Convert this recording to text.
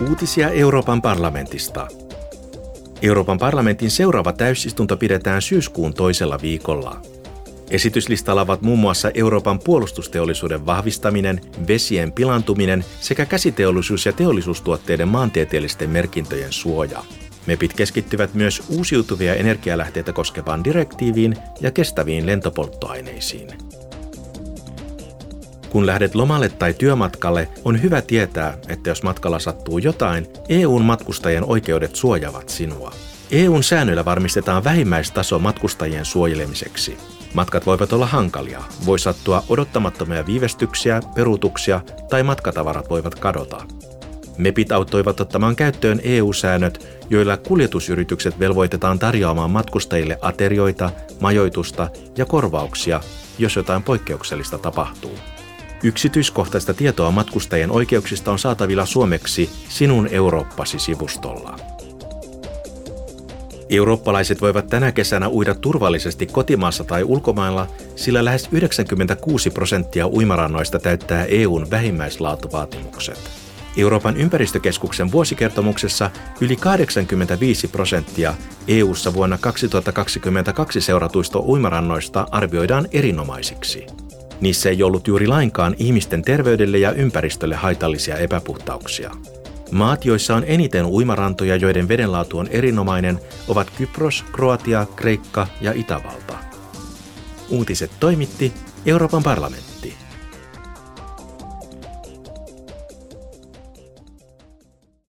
Uutisia Euroopan parlamentista. Euroopan parlamentin seuraava täysistunto pidetään syyskuun toisella viikolla. Esityslistalla ovat muun muassa Euroopan puolustusteollisuuden vahvistaminen, vesien pilantuminen sekä käsiteollisuus- ja teollisuustuotteiden maantieteellisten merkintöjen suoja. MEPit keskittyvät myös uusiutuvia energialähteitä koskevaan direktiiviin ja kestäviin lentopolttoaineisiin. Kun lähdet lomalle tai työmatkalle, on hyvä tietää, että jos matkalla sattuu jotain, EUn matkustajien oikeudet suojavat sinua. EUn säännöillä varmistetaan vähimmäistaso matkustajien suojelemiseksi. Matkat voivat olla hankalia, voi sattua odottamattomia viivästyksiä, peruutuksia tai matkatavarat voivat kadota. MEPit auttoivat ottamaan käyttöön EU-säännöt, joilla kuljetusyritykset velvoitetaan tarjoamaan matkustajille aterioita, majoitusta ja korvauksia, jos jotain poikkeuksellista tapahtuu. Yksityiskohtaista tietoa matkustajien oikeuksista on saatavilla suomeksi Sinun Eurooppasi-sivustolla. Eurooppalaiset voivat tänä kesänä uida turvallisesti kotimaassa tai ulkomailla, sillä lähes 96 prosenttia uimarannoista täyttää EUn vähimmäislaatuvaatimukset. Euroopan ympäristökeskuksen vuosikertomuksessa yli 85 prosenttia EU:ssa vuonna 2022 seuratuista uimarannoista arvioidaan erinomaisiksi. Niissä ei ollut juuri lainkaan ihmisten terveydelle ja ympäristölle haitallisia epäpuhtauksia. Maat, joissa on eniten uimarantoja, joiden vedenlaatu on erinomainen, ovat Kypros, Kroatia, Kreikka ja Itävalta. Uutiset toimitti Euroopan parlamentti.